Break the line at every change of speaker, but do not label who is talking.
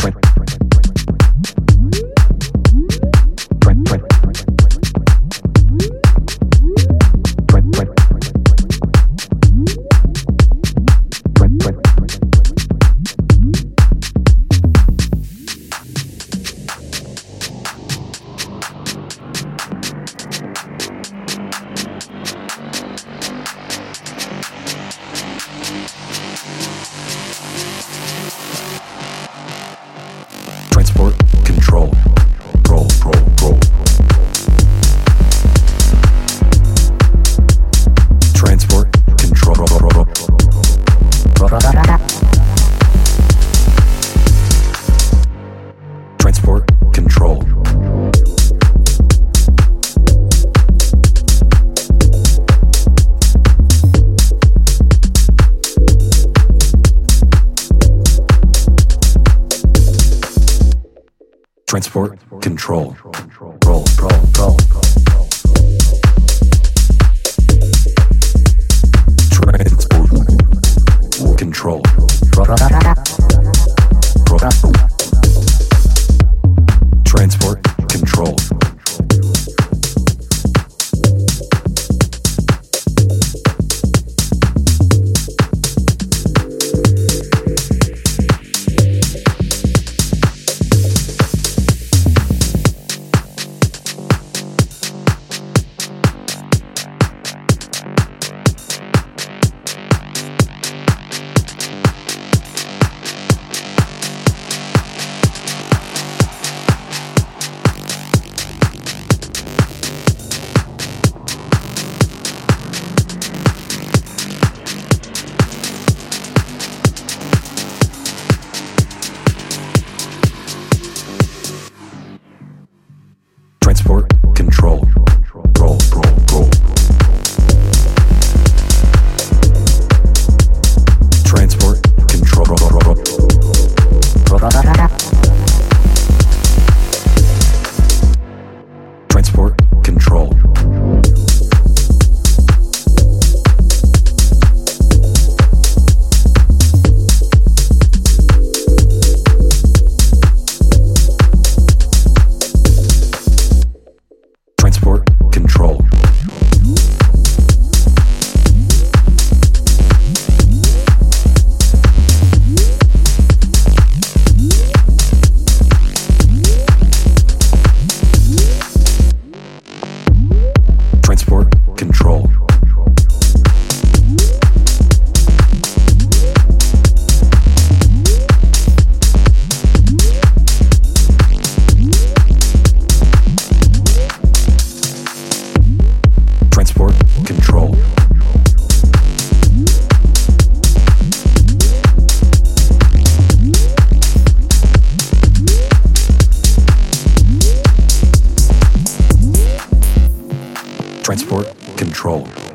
friend. Transport control. Roll, roll, roll. Transport control. Control.